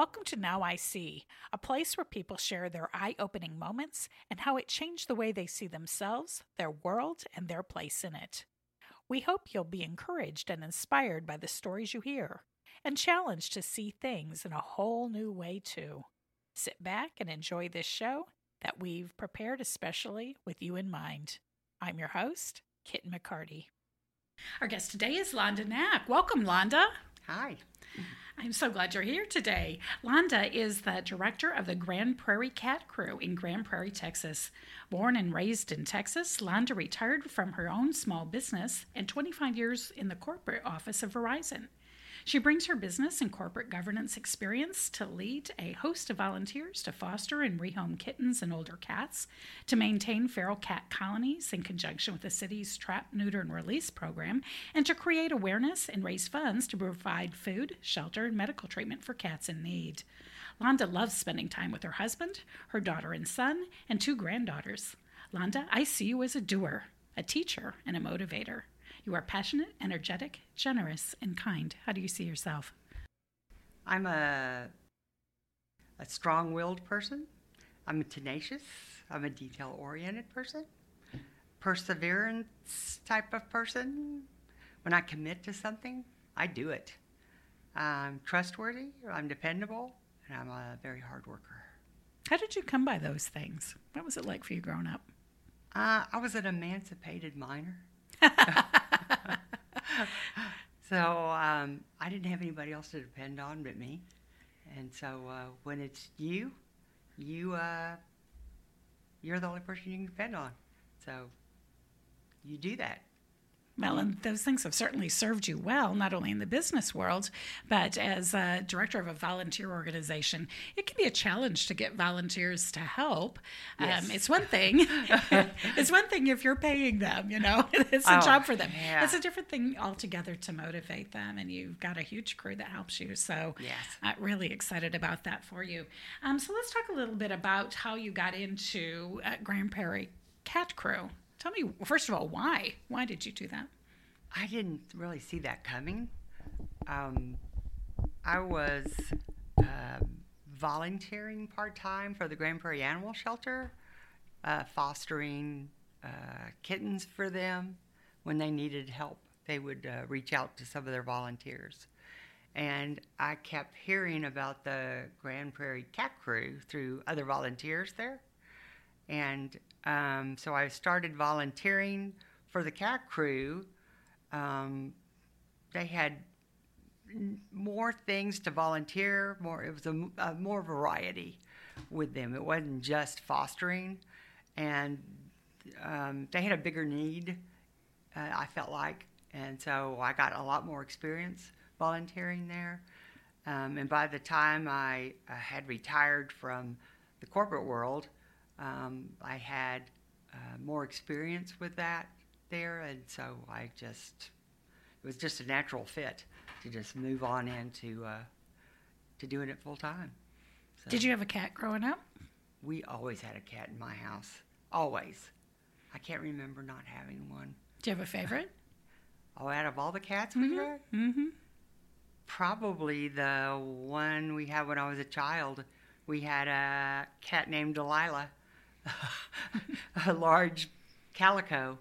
Welcome to Now I See, a place where people share their eye opening moments and how it changed the way they see themselves, their world, and their place in it. We hope you'll be encouraged and inspired by the stories you hear, and challenged to see things in a whole new way, too. Sit back and enjoy this show that we've prepared especially with you in mind. I'm your host, Kit McCarty. Our guest today is Londa Knaack. Welcome, Londa. Hi. I'm so glad you're here today. Londa is the director of the Grand Prairie Cat Crew in Grand Prairie, Texas. Born and raised in Texas, Londa retired from her own small business and 25 years in the corporate office of Verizon. She brings her business and corporate governance experience to lead a host of volunteers to foster and rehome kittens and older cats, to maintain feral cat colonies in conjunction with the city's trap, neuter, and release program, and to create awareness and raise funds to provide food, shelter, and medical treatment for cats in need. Londa loves spending time with her husband, her daughter and son, and two granddaughters. Londa, I see you as a doer, a teacher, and a motivator. You are passionate, energetic, generous, and kind. How do you see yourself? I'm a a strong-willed person. I'm a tenacious. I'm a detail-oriented person. Perseverance type of person. When I commit to something, I do it. I'm trustworthy. I'm dependable, and I'm a very hard worker. How did you come by those things? What was it like for you growing up? Uh, I was an emancipated minor. so um, I didn't have anybody else to depend on but me. And so uh, when it's you, you uh, you're the only person you can depend on. So you do that. Well, and those things have certainly served you well, not only in the business world, but as a director of a volunteer organization. It can be a challenge to get volunteers to help. Yes. Um, it's one thing. it's one thing if you're paying them, you know, it's a Oh, job for them. yeah. It's a different thing altogether to motivate them, and you've got a huge crew that helps you. So, Yes. uh, really excited about that for you. Um, so, let's talk a little bit about how you got into uh, Grand Prairie Cat Crew. Tell me, first of all, why? Why did you do that? I didn't really see that coming. Um, I was um volunteering part time for the Grand Prairie Animal Shelter, uh, fostering uh, kittens for them. When they needed help, they would uh, reach out to some of their volunteers. And I kept hearing about the Grand Prairie Cat Crew through other volunteers there. And um, so I started volunteering for the cat crew. Um, they had more things to volunteer. More, it was a, a more variety with them. It wasn't just fostering, and um, they had a bigger need. Uh, I felt like, and so I got a lot more experience volunteering there. Um, and by the time I had retired from the corporate world, um, I had uh, more experience with that there, and so I just it was just a natural fit to just move on into uh, to doing it full time. So Did you have a cat growing up? We always had a cat in my house, always. I can't remember not having one. Do you have a favorite? Oh, out of all the cats we had, Mm-hmm. probably the one we had when I was a child. We had a cat named Delilah, a large calico.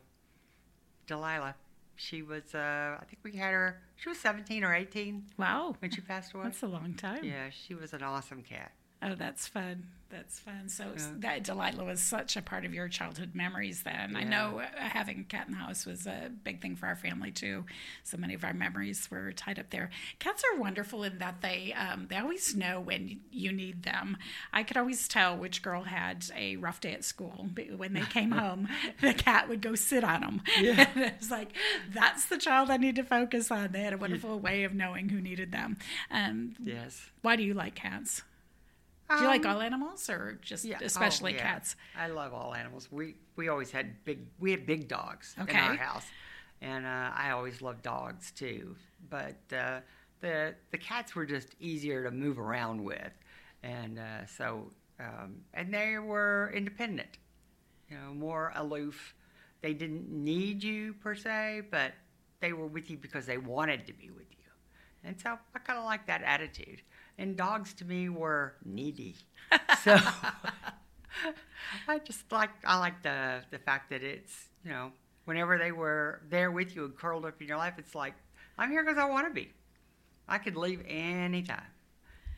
Delilah. She was, uh, I think we had her, she was 17 or 18 Wow, when she passed away. that's a long time. Yeah, she was an awesome cat. Oh, that's fun. That's fun. So Yeah. that Delilah was such a part of your childhood memories. Then I know having a cat in the house was a big thing for our family too. So many of our memories were tied up there. Cats are wonderful in that they um, they always know when you need them. I could always tell which girl had a rough day at school when they came home. The cat would go sit on them. Yeah. it was like that's the child I need to focus on. They had a wonderful way of knowing who needed them. Um, Yes. why do you like cats? Do you like Um, all animals or just Yeah. especially oh, yeah. cats? I love all animals. We we always had big we had big dogs in our house, and uh, I always loved dogs too. But uh, the the cats were just easier to move around with, and uh, so um, and they were independent, you know, more aloof. They didn't need you per se, but they were with you because they wanted to be with you, And so I kind of like that attitude. And dogs to me were needy. So I just like I like the the fact that it's you know whenever they were there with you and curled up in your life, it's like I'm here because I want to be. I could leave anytime.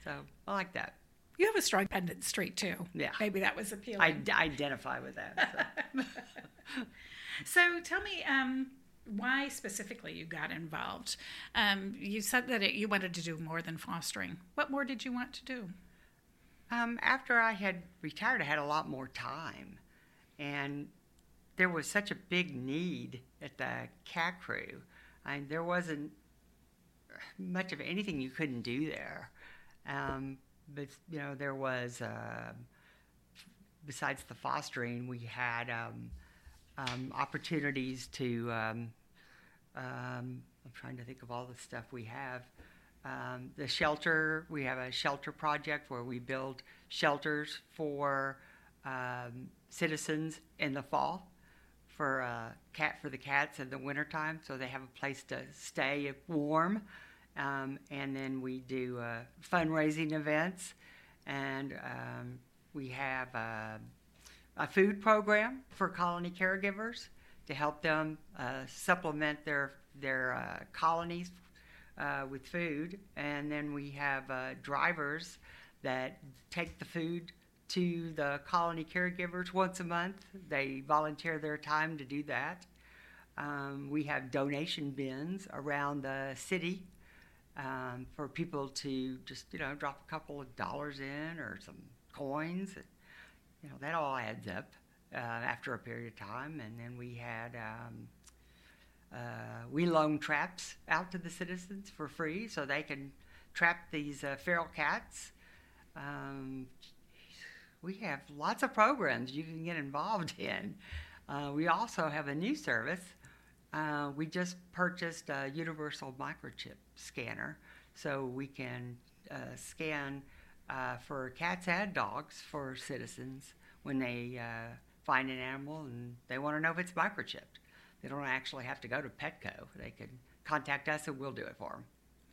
So I like that. You have a strong pendant streak too. Yeah. Maybe that was appealing. I d- identify with that. So. So tell me, um, why specifically you got involved? Um, you said that it, you wanted to do more than fostering. What more did you want to do? Um, after I had retired, I had a lot more time, and there was such a big need at the cat crew. I, there wasn't much of anything you couldn't do there, um, but you know there was. Uh, besides the fostering, we had um, um, opportunities to. Um, um, I'm trying to think of all the stuff we have. Um, the shelter, we have a shelter project where we build shelters for um, citizens in the fall for uh, cat for the cats in the wintertime, so they have a place to stay warm. Um, and then we do uh, fundraising events, and um, we have uh, a food program for colony caregivers to help them uh, supplement their their uh, colonies uh, with food, and then we have uh, drivers that take the food to the colony caregivers once a month. They volunteer their time to do that. Um, we have donation bins around the city um, for people to just you know drop a couple of dollars in or some coins. You know that all adds up uh, after a period of time, and then we had. Um, uh, we loan traps out to the citizens for free so they can trap these uh, feral cats. Um, we have lots of programs you can get involved in. Uh, we also have a new service. Uh, we just purchased a universal microchip scanner so we can uh, scan uh, for cats and dogs for citizens when they uh, find an animal and they want to know if it's microchipped. They don't actually have to go to Petco. They can contact us and we'll do it for them.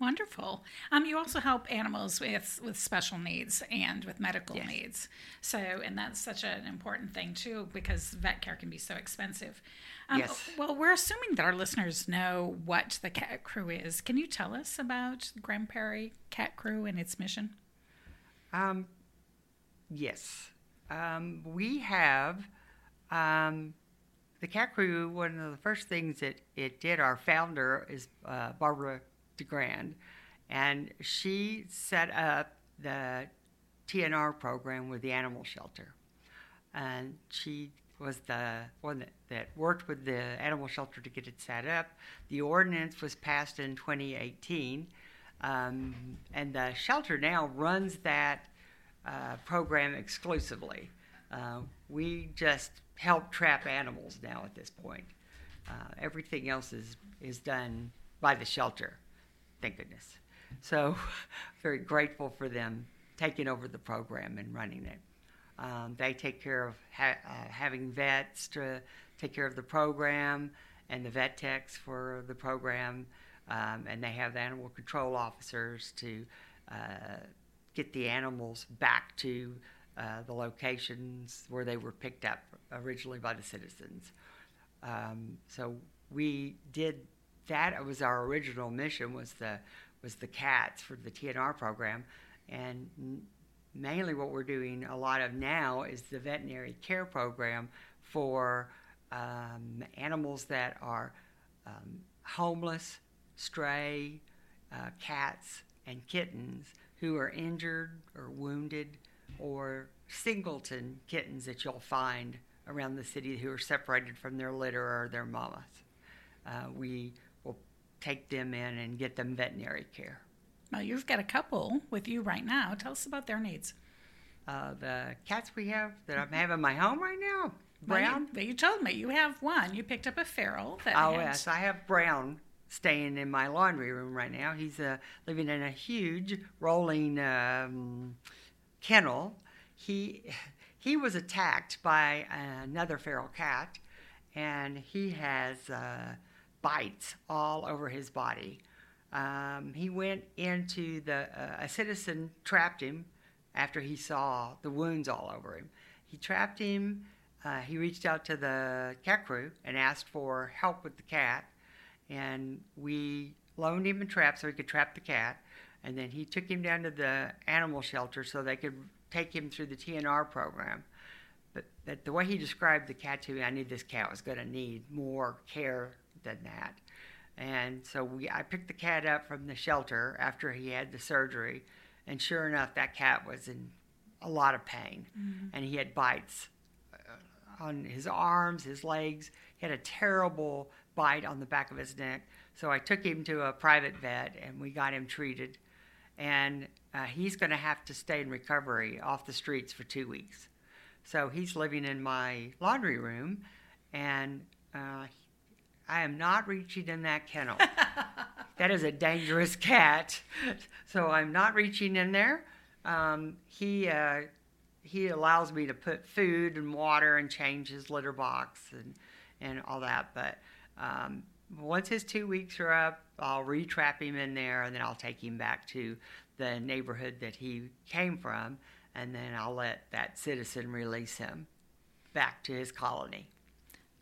Wonderful. Um, you also help animals with, with special needs and with medical Yes. needs. So, and that's such an important thing too, because vet care can be so expensive. Um, Yes. Well, we're assuming that our listeners know what the Cat Crew is. Can you tell us about Grand Prairie Cat Crew and its mission? Um, yes. Um, we have um, the Cat Crew. One of the first things that it did, our founder is uh, Barbara DeGrand, and she set up the TNR program with the animal shelter. And she was the one that, that worked with the animal shelter to get it set up. The ordinance was passed in 2018, um, and the shelter now runs that uh, program exclusively. Uh, we just help trap animals now at this point. Uh, everything else is, is done by the shelter, thank goodness. So, very grateful for them taking over the program and running it. Um, they take care of ha- uh, having vets to take care of the program and the vet techs for the program, um, and they have the animal control officers to uh, get the animals back to uh, the locations where they were picked up originally by the citizens. Um, so we did that. It was our original mission was the was the cats for the TNR program, and mainly what we're doing a lot of now is the veterinary care program for um, animals that are um, homeless, stray uh, cats and kittens who are injured or wounded, or singleton kittens that you'll find around the city who are separated from their litter or their mamas. Uh, we will take them in and get them veterinary care. Well, you've got a couple with you right now. Tell us about their needs. Uh, the cats we have that I'm having in my home right now, you- Brown. Well, you, told me you have one. You picked up a feral. That Oh had- yes, I have Brown staying in my laundry room right now. He's uh, living in a huge rolling um, kennel. He he was attacked by another feral cat, and he has uh, bites all over his body. Um, he went into the, uh, a citizen trapped him after he saw the wounds all over him. He trapped him. Uh, he reached out to the cat crew and asked for help with the cat. And we loaned him a trap so he could trap the cat. And then he took him down to the animal shelter so they could take him through the TNR program. But, but the way he described the cat to me, I knew this cat was going to need more care than that. And so we, I picked the cat up from the shelter after he had the surgery, and sure enough, that cat was in a lot of pain, mm-hmm. and he had bites uh, on his arms, his legs. He had a terrible bite on the back of his neck. So I took him to a private vet, and we got him treated. And uh, he's going to have to stay in recovery off the streets for two weeks. So he's living in my laundry room, and uh, I am not reaching in that kennel. that is a dangerous cat. So I'm not reaching in there. Um, he uh, he allows me to put food and water and change his litter box and and all that. But um, once his two weeks are up, I'll retrap him in there, and then I'll take him back to the neighborhood that he came from, and then I'll let that citizen release him back to his colony.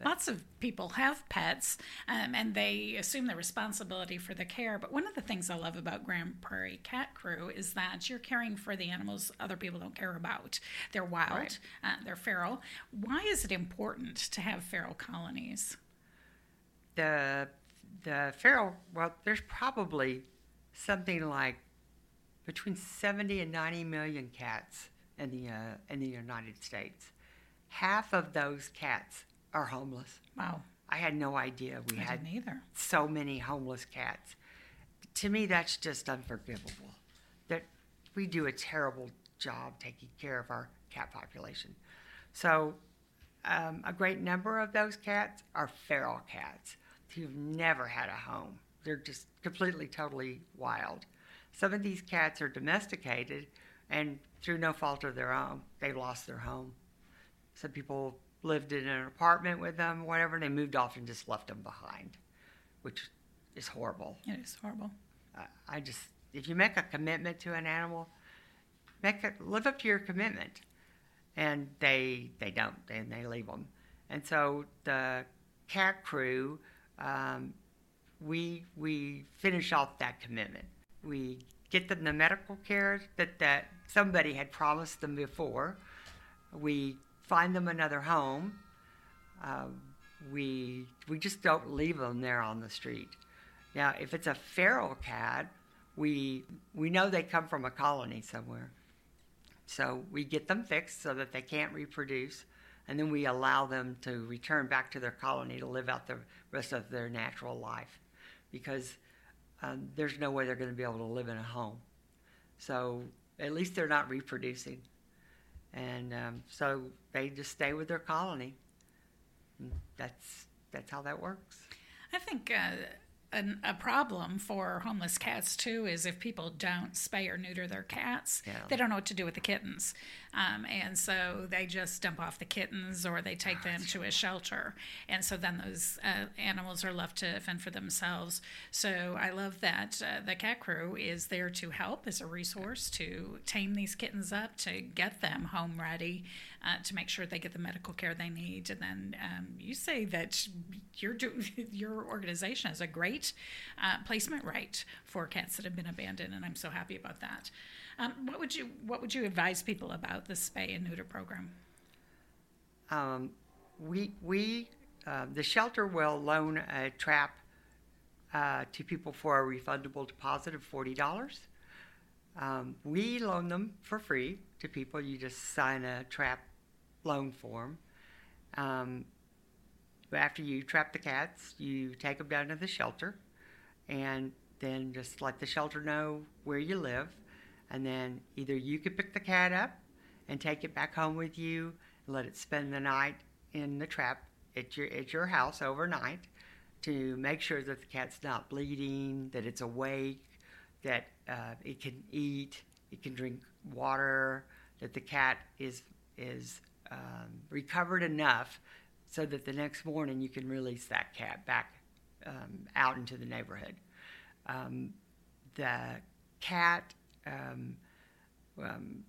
Lots of people have pets um, and they assume the responsibility for the care. But one of the things I love about Grand Prairie Cat Crew is that you're caring for the animals other people don't care about. They're wild, right. uh, they're feral. Why is it important to have feral colonies? The, the feral, well, there's probably something like between 70 and 90 million cats in the, uh, in the United States. Half of those cats are homeless. Wow. I had no idea we I had either. so many homeless cats. To me, that's just unforgivable. That we do a terrible job taking care of our cat population. So, um, a great number of those cats are feral cats who've never had a home. They're just completely, totally wild. Some of these cats are domesticated, and through no fault of their own, they lost their home. Some people lived in an apartment with them, whatever, and they moved off and just left them behind, which is horrible. It is horrible. Uh, I just, if you make a commitment to an animal, make it, live up to your commitment, and they they don't, and they leave them. And so the cat crew, um, we we finish off that commitment. We get them the medical care that that somebody had promised them before. We find them another home. Uh, we we just don't leave them there on the street. Now, if it's a feral cat, we we know they come from a colony somewhere, so we get them fixed so that they can't reproduce, and then we allow them to return back to their colony to live out the rest of their natural life, because um, there's no way they're going to be able to live in a home. So at least they're not reproducing and um, so they just stay with their colony. That's that's how that works. I think uh, an, a problem for homeless cats too is if people don't spay or neuter their cats, yeah. they don't know what to do with the kittens, um, and so they just dump off the kittens or they take them to a shelter, and so then those uh, animals are left to fend for themselves. So I love that uh, the cat crew is there to help as a resource to tame these kittens up to get them home ready uh, to make sure they get the medical care they need. And then um, you say that your your organization has a great uh, placement rate for cats that have been abandoned, and I'm so happy about that. Um, what would you What would you advise people about the spay and neuter program? Um, we we uh, the shelter will loan a trap uh, to people for a refundable deposit of forty dollars. Um, we loan them for free to people. You just sign a trap loan form. Um, after you trap the cats, you take them down to the shelter and then just let the shelter know where you live. And then either you could pick the cat up and take it back home with you and let it spend the night in the trap at your, at your house overnight to make sure that the cat's not bleeding, that it's awake, that uh, it can eat, it can drink water, that the cat is is um, recovered enough so that the next morning you can release that cat back um, out into the neighborhood. Um, the cat um, um,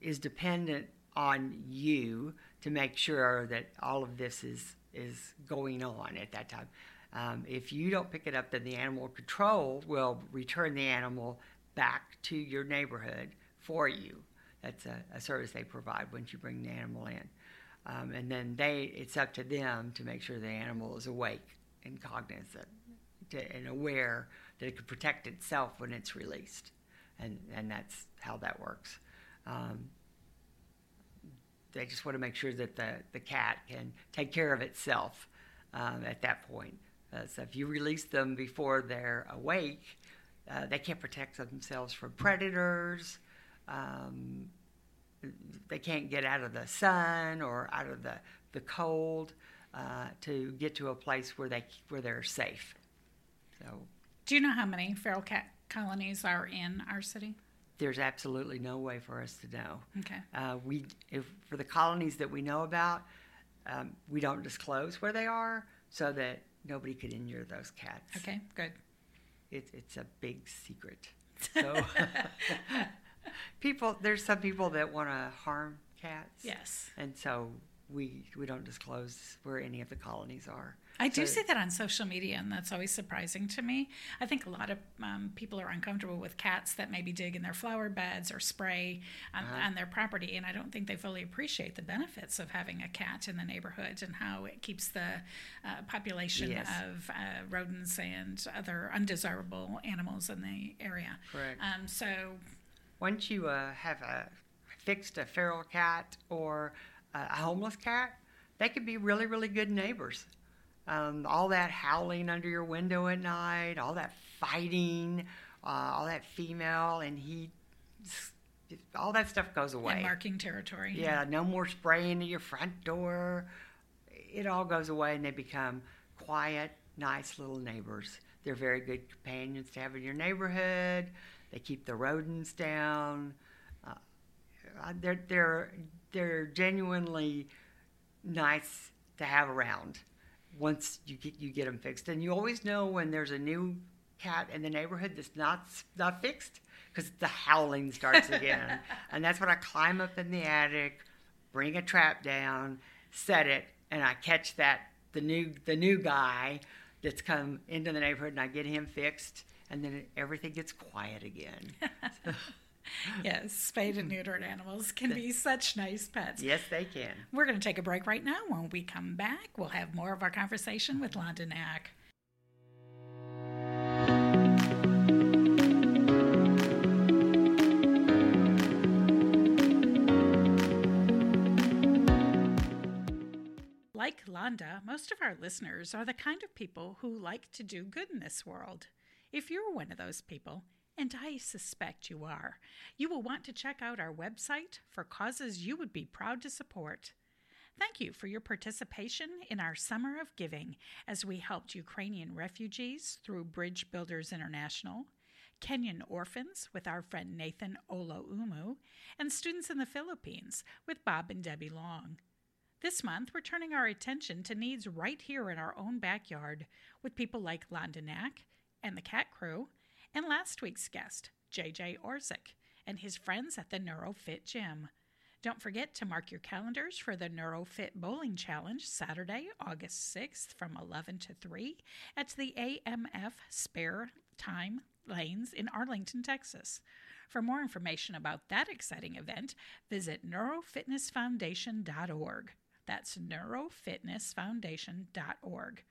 is dependent on you to make sure that all of this is is going on at that time. Um, if you don't pick it up, then the animal control will return the animal back to your neighborhood for you. That's a, a service they provide once you bring the animal in. Um, and then they, it's up to them to make sure the animal is awake and cognizant to, and aware that it can protect itself when it's released. And, and that's how that works. Um, they just want to make sure that the, the cat can take care of itself um, at that point. Uh, so if you release them before they're awake, uh, they can't protect themselves from predators. Um, they can't get out of the sun or out of the, the cold uh, to get to a place where they where they're safe. So, do you know how many feral cat colonies are in our city? there's absolutely no way for us to know. Okay. Uh, we, if, for the colonies that we know about, um, we don't disclose where they are so that nobody could injure those cats. Okay, good. It, it's a big secret. So people, there's some people that want to harm cats. Yes. And so we we don't disclose where any of the colonies are. I do see that on social media, and that's always surprising to me. I think a lot of um, people are uncomfortable with cats that maybe dig in their flower beds or spray on, uh-huh. on, their property, and I don't think they fully appreciate the benefits of having a cat in the neighborhood and how it keeps the uh, population yes. of uh, rodents and other undesirable animals in the area. Correct. Um, so, once you uh, have a fixed a feral cat or a homeless cat, they could be really, really good neighbors. Um, all that howling under your window at night, all that fighting, uh, all that female and he, all that stuff goes away. And marking territory. Yeah, yeah, no more spraying at your front door. It all goes away and they become quiet, nice little neighbors. They're very good companions to have in your neighborhood. They keep the rodents down. Uh, they're they're they're genuinely nice to have around once you get you get them fixed. And you always know when there's a new cat in the neighborhood that's not not fixed because the howling starts again. and that's when I climb up in the attic, bring a trap down, set it, and I catch that the new the new guy that's come into the neighborhood, and I get him fixed, and then everything gets quiet again. so, yes, spayed and neutered animals can be such nice pets. Yes, they can. We're going to take a break right now. When we come back, we'll have more of our conversation with Londa Knaack. Like Londa, most of our listeners are the kind of people who like to do good in this world. If you're one of those people, and I suspect you are. You will want to check out our website for causes you would be proud to support. Thank you for your participation in our Summer of Giving as we helped Ukrainian refugees through Bridge Builders International, Kenyan orphans with our friend Nathan Umu, and students in the Philippines with Bob and Debbie Long. This month, we're turning our attention to needs right here in our own backyard with people like Londa Knaack and the Cat Crew and last week's guest, JJ Orzik, and his friends at the NeuroFit Gym. Don't forget to mark your calendars for the NeuroFit Bowling Challenge Saturday, August 6th from 11 to 3 at the AMF Spare Time Lanes in Arlington, Texas. For more information about that exciting event, visit neurofitnessfoundation.org. That's neurofitnessfoundation.org.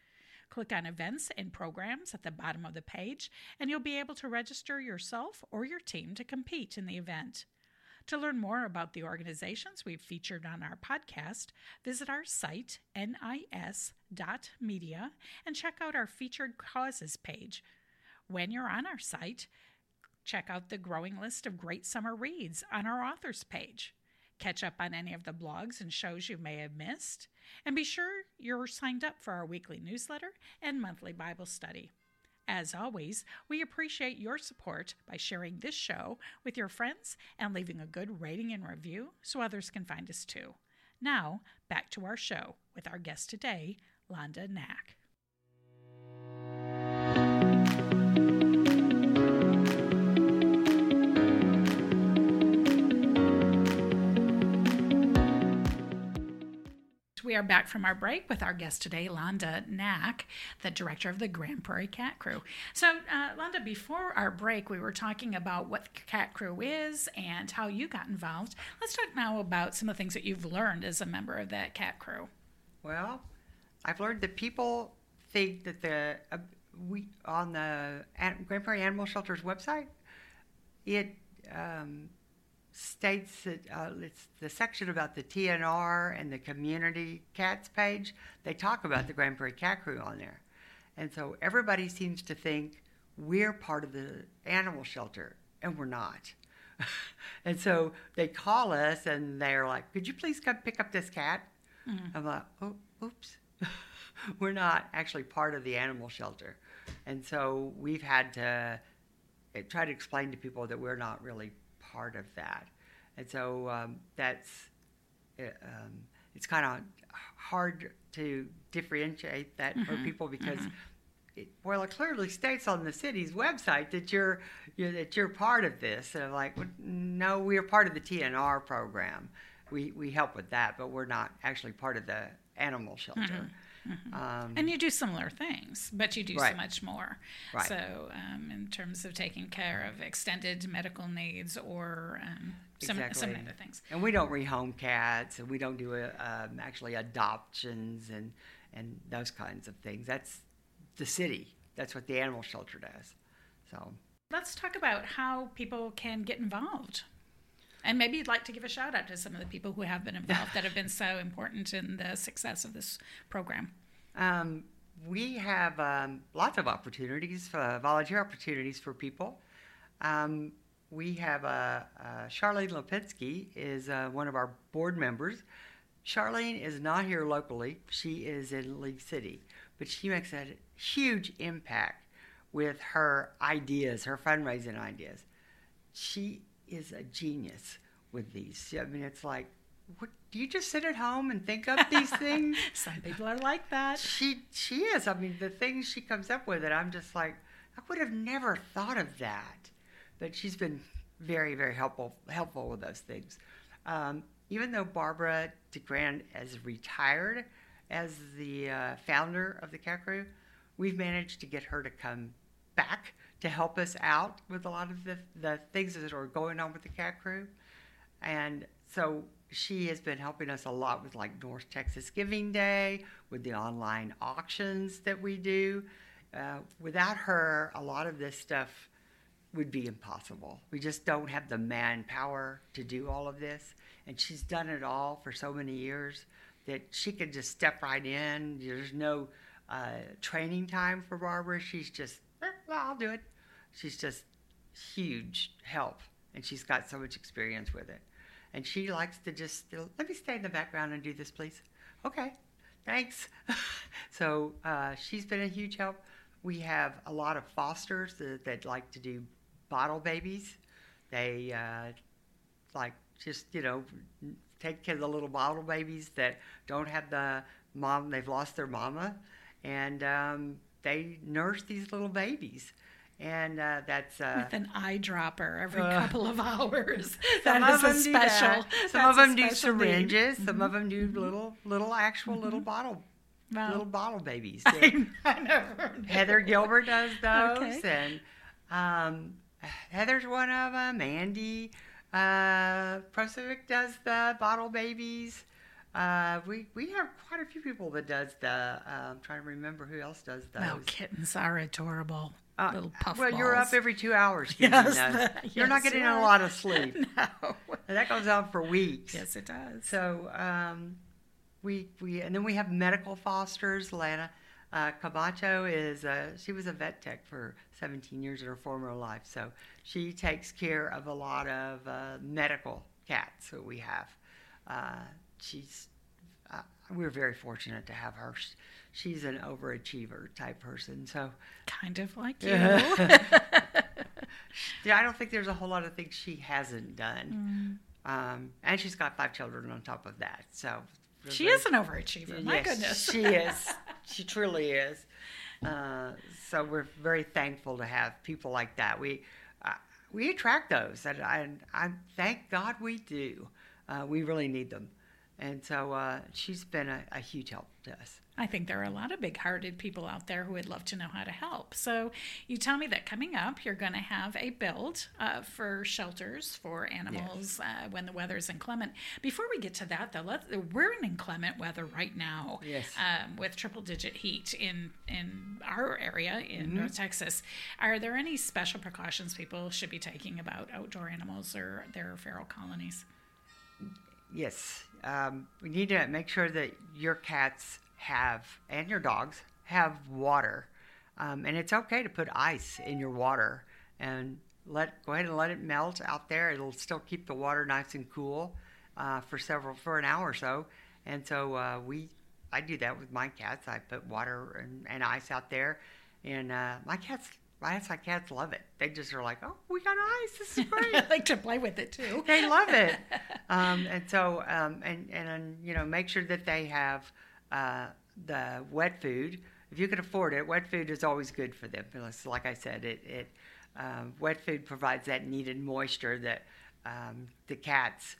Click on Events and Programs at the bottom of the page, and you'll be able to register yourself or your team to compete in the event. To learn more about the organizations we've featured on our podcast, visit our site, nis.media, and check out our featured causes page. When you're on our site, check out the growing list of great summer reads on our authors page catch up on any of the blogs and shows you may have missed, and be sure you're signed up for our weekly newsletter and monthly Bible study. As always, we appreciate your support by sharing this show with your friends and leaving a good rating and review so others can find us too. Now, back to our show with our guest today, Londa Knaack. We are back from our break with our guest today, Londa Knaack, the director of the Grand Prairie Cat Crew. So, uh, Londa, before our break, we were talking about what the Cat Crew is and how you got involved. Let's talk now about some of the things that you've learned as a member of that Cat Crew. Well, I've learned that people think that the uh, we on the Grand Prairie Animal Shelter's website, it um, states that uh, it's the section about the TNR and the community cats page. They talk about the Grand Prairie Cat Crew on there, and so everybody seems to think we're part of the animal shelter, and we're not. and so they call us and they're like, "Could you please come pick up this cat?" Mm-hmm. I'm like, "Oh, oops." we're not actually part of the animal shelter. And so we've had to eh, try to explain to people that we're not really part of that. And so um, that's eh, um, it's kind of hard to differentiate that mm-hmm, for people because mm-hmm. it, well, it clearly states on the city's website that you're, you're that you're part of this. And I'm like, well, no, we are part of the TNR program. We we help with that, but we're not actually part of the animal shelter. Mm-hmm. Mm-hmm. Um, and you do similar things, but you do right. so much more. Right. So, um, in terms of taking care of extended medical needs or um, some, exactly. some other things. And we don't rehome cats, and we don't do a, um, actually adoptions and and those kinds of things. That's the city. That's what the animal shelter does. So. Let's talk about how people can get involved. And maybe you'd like to give a shout out to some of the people who have been involved that have been so important in the success of this program. Um, we have um, lots of opportunities, uh, volunteer opportunities for people. Um, we have uh, uh, Charlene Lipinski is uh, one of our board members. Charlene is not here locally; she is in League City, but she makes a huge impact with her ideas, her fundraising ideas. She is a genius with these. I mean, it's like, what, do you just sit at home and think up these things? Some people are like that. She she is. I mean, the things she comes up with, and I'm just like, I would have never thought of that. But she's been very very helpful helpful with those things. Um, even though Barbara DeGrand is retired as the uh, founder of the Cat Crew, we've managed to get her to come back to help us out with a lot of the, the things that are going on with the cat crew. And so she has been helping us a lot with like North Texas Giving Day, with the online auctions that we do. Uh, without her, a lot of this stuff would be impossible. We just don't have the manpower to do all of this. And she's done it all for so many years that she can just step right in. There's no uh, training time for Barbara. She's just, well, I'll do it she's just huge help, and she's got so much experience with it. And she likes to just let me stay in the background and do this, please. Okay, thanks. so uh, she's been a huge help. We have a lot of fosters that, that like to do bottle babies. They uh, like just you know take care of the little bottle babies that don't have the mom. They've lost their mama, and um, they nurse these little babies and uh, that's uh, with an eyedropper every uh, couple of hours. Some that of them special. Do some of them do syringes. Some mm-hmm. of them do little, little actual mm-hmm. little bottle, wow. little bottle babies. I, I never Heather Gilbert does those, okay. and um, Heather's one of them. Andy uh, Prosovic does the bottle babies. Uh, we we have quite a few people that does the. Uh, I'm trying to remember who else does those. Oh, kittens are adorable. Uh, little puff well, balls. you're up every two hours. Yes, the, you're not getting a lot of sleep. no, and that goes on for weeks. Yes, it does. So um, we we and then we have medical fosters. Lana uh, Camacho is a, she was a vet tech for 17 years in her former life, so she takes care of a lot of uh, medical cats that we have. She's uh, we're very fortunate to have her she's an overachiever type person. So kind of like you. yeah, I don't think there's a whole lot of things she hasn't done. Mm. Um, and she's got five children on top of that. So she is an overachiever. My yes, goodness, she is. She truly is. Uh, so we're very thankful to have people like that. We uh, we attract those, and I, I, thank God we do. Uh, we really need them. And so uh, she's been a, a huge help to us. I think there are a lot of big hearted people out there who would love to know how to help. So, you tell me that coming up, you're going to have a build uh, for shelters for animals uh, when the weather is inclement. Before we get to that, though, let we're in inclement weather right now Yes. um, with triple digit heat in, in our area in North Texas. Are there any special precautions people should be taking about outdoor animals or their feral colonies? Yes, um, we need to make sure that your cats have and your dogs have water, um, and it's okay to put ice in your water and let go ahead and let it melt out there. It'll still keep the water nice and cool uh, for several for an hour or so, and so uh, we I do that with my cats. I put water and, and ice out there, and uh, my cats. My cats love it. They just are like, "Oh, we got ice. This is great." I like to play with it too. they love it. Um, and so, um, and, and, you know, make sure that they have uh, the wet food. If you can afford it, wet food is always good for them. Because, like I said, it, it um, wet food provides that needed moisture that um, the cats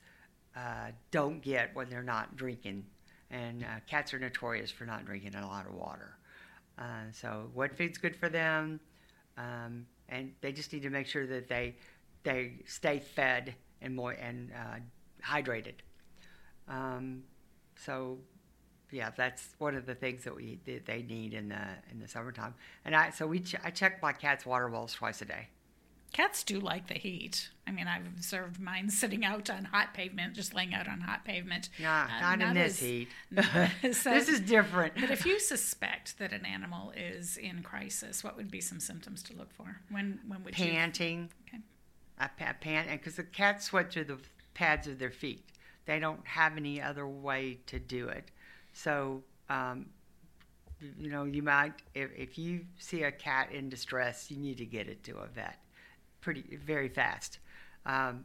uh, don't get when they're not drinking. And uh, cats are notorious for not drinking a lot of water. Uh, so wet food's good for them, um, and they just need to make sure that they they stay fed and more and uh, hydrated. Um, so, yeah, that's one of the things that we that they need in the in the summertime. And I so we ch- I check my cat's water bowls twice a day. Cats do like the heat. I mean, I've observed mine sitting out on hot pavement, just laying out on hot pavement. Nah, Uh, not, in this heat. So- this is different. But if you suspect that an animal is in crisis, what would be some symptoms to look for? When when would you? Panting, Okay. I pa- pant, and because the cats sweat through the pads of their feet, they don't have any other way to do it. So, um, you know, you might if, if you see a cat in distress, you need to get it to a vet, pretty very fast. Um,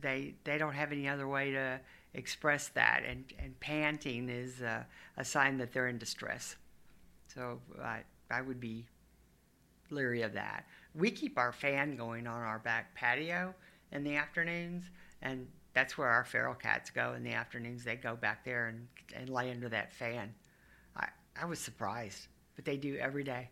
they they don't have any other way to express that, and and panting is a, a sign that they're in distress. So I I would be leery of that. We keep our fan going on our back patio in the afternoons, and that's where our feral cats go in the afternoons. They go back there and, and lay under that fan. I, I was surprised, but they do every day.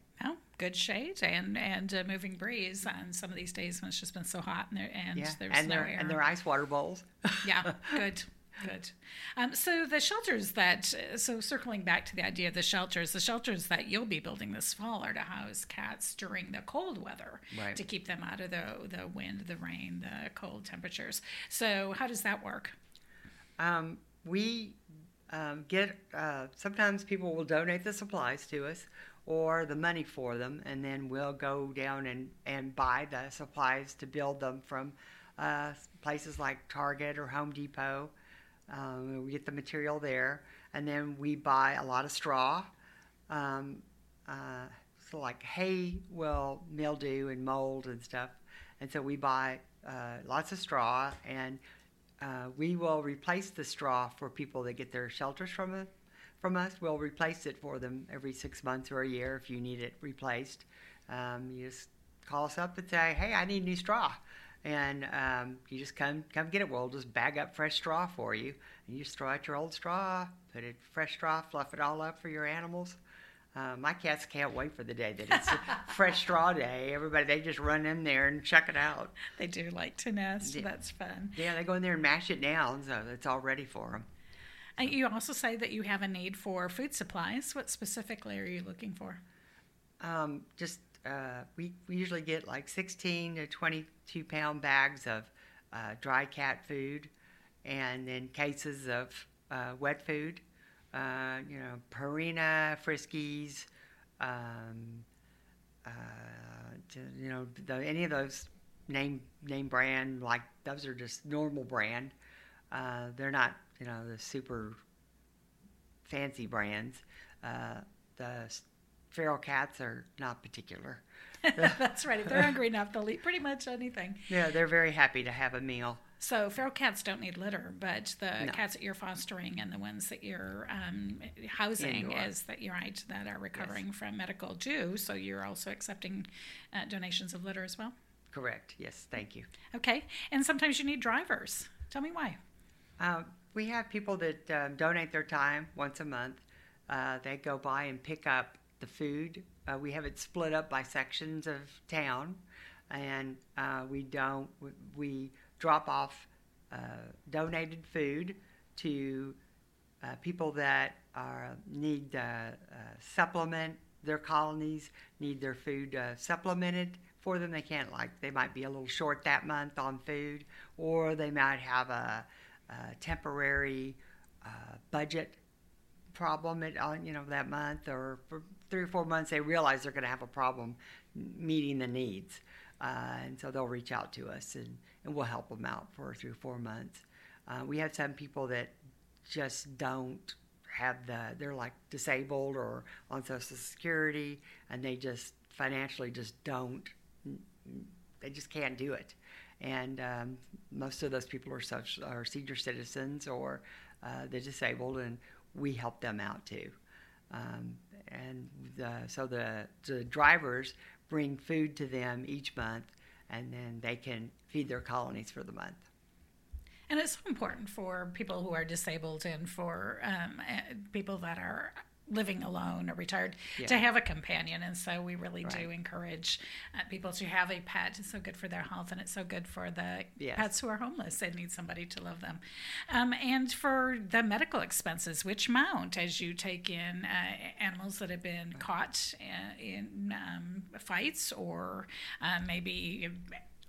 Good shade and and a moving breeze on some of these days when it's just been so hot and there and Yeah, there's and no their air. and their ice water bowls. yeah, good, good. Um, so the shelters that so circling back to the idea of the shelters, the shelters that you'll be building this fall are to house cats during the cold weather Right. to keep them out of the the wind, the rain, the cold temperatures. So how does that work? Um, we um, get uh, sometimes people will donate the supplies to us or the money for them, and then we'll go down and, and buy the supplies to build them from uh, places like Target or Home Depot. Um, we get the material there, and then we buy a lot of straw. Um, uh, so like hay will mildew and mold and stuff, and so we buy uh, lots of straw and uh, we will replace the straw for people that get their shelters from us. From us, we'll replace it for them every six months or a year if you need it replaced. Um, you just call us up and say, "Hey, I need new straw," and um, you just come come get it. We'll just bag up fresh straw for you, and you just throw out your old straw, put it fresh straw, fluff it all up for your animals. Uh, my cats can't wait for the day that it's a fresh straw day. Everybody, they just run in there and check it out. They do like to nest. Yeah. That's fun. Yeah, they go in there and mash it down, so it's all ready for them. And you also say that you have a need for food supplies. What specifically are you looking for? Um, just uh, we, we usually get like 16 to 22 pound bags of uh, dry cat food, and then cases of uh, wet food. Uh, you know, Purina, Friskies, um, uh, you know, the, any of those name name brand like those are just normal brand. Uh, they're not you know the super fancy brands. Uh, the feral cats are not particular. That's right. If they're hungry enough, they'll eat pretty much anything. Yeah, they're very happy to have a meal. So feral cats don't need litter, but the No. cats that you're fostering and the ones that you're um, housing Indoor. is that you're right that are recovering from medical do. So you're also accepting uh, donations of litter as well. Correct. Yes, thank you. Okay, and sometimes you need drivers. Tell me why. Uh, we have people that um, donate their time once a month. Uh, they go by and pick up the food. Uh, we have it split up by sections of town, and uh, we don't. We drop off uh, donated food to uh, people that are need supplement their colonies, need their food supplemented for them. They can't like they might be a little short that month on food, or they might have a uh, temporary uh, budget problem at, uh, you know that month or for three or four months they realize they're going to have a problem meeting the needs. Uh, and so they'll reach out to us and, and we'll help them out for three or four months. Uh, we have some people that just don't have the they're like disabled or on social security and they just financially just don't they just can't do it. And um, most of those people are such are senior citizens or uh, the disabled, and we help them out too. Um, and so the, the drivers bring food to them each month, and then they can feed their colonies for the month. And it's so important for people who are disabled and for um, eh, people that are living alone or retired yeah. to have a companion and so we really right. do encourage uh, people to have a pet it's so good for their health and it's so good for the yes. pets who are homeless and need somebody to love them um, and for the medical expenses which mount as you take in uh, animals that have been caught uh, in um, fights or uh, maybe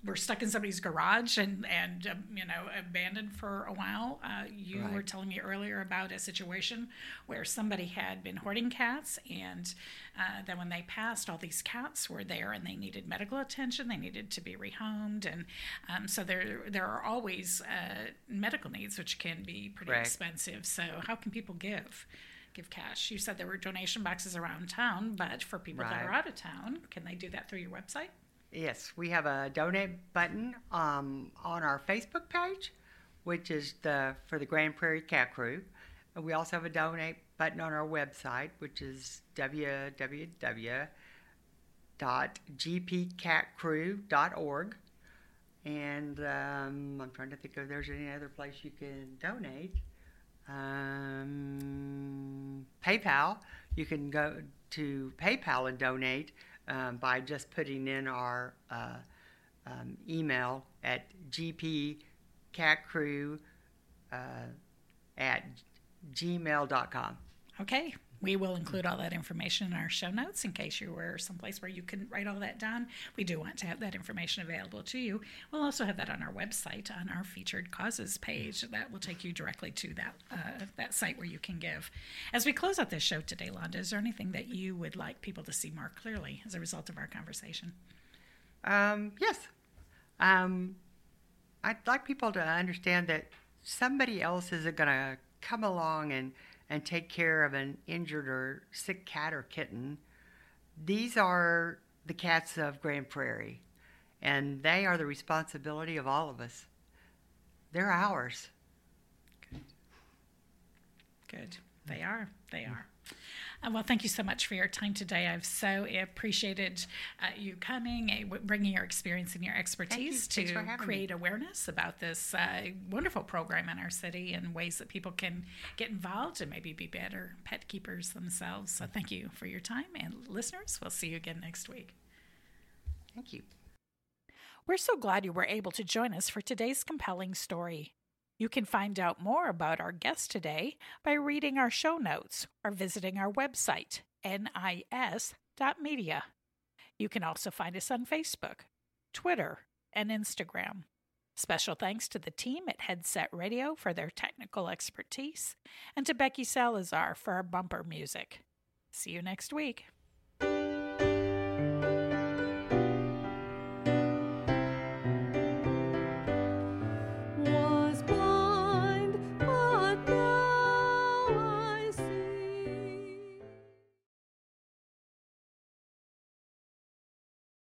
were stuck in somebody's garage and and um, you know abandoned for a while. Uh, you right. were telling me earlier about a situation where somebody had been hoarding cats, and uh, then when they passed, all these cats were there, and they needed medical attention. They needed to be rehomed, and um, so there there are always uh, medical needs which can be pretty right. expensive. So how can people give? give cash. You said there were donation boxes around town, but for people right. that are out of town, can they do that through your website? Yes, we have a donate button um, on our Facebook page, which is the for the Grand Prairie Cat Crew. And we also have a donate button on our website, which is www.gpcatcrew.org. And um, I'm trying to think if there's any other place you can donate. Um, PayPal, you can go to PayPal and donate um, by just putting in our uh, um, email at gpcatcrew uh, at gmail.com. Okay. We will include all that information in our show notes in case you were someplace where you can write all that down. We do want to have that information available to you. We'll also have that on our website on our featured causes page. That will take you directly to that uh, that site where you can give. As we close out this show today, Londa, is there anything that you would like people to see more clearly as a result of our conversation? Um, yes. Um, I'd like people to understand that somebody else isn't going to come along and and take care of an injured or sick cat or kitten. These are the cats of Grand Prairie, and they are the responsibility of all of us. They're ours. Good. Good. They are. They are. Uh, well, thank you so much for your time today. I've so appreciated uh, you coming, uh, bringing your experience and your expertise you. to create me. awareness about this uh, wonderful program in our city and ways that people can get involved and maybe be better pet keepers themselves. So, thank you for your time. And listeners, we'll see you again next week. Thank you. We're so glad you were able to join us for today's compelling story. You can find out more about our guest today by reading our show notes or visiting our website, nis.media. You can also find us on Facebook, Twitter, and Instagram. Special thanks to the team at Headset Radio for their technical expertise and to Becky Salazar for our bumper music. See you next week.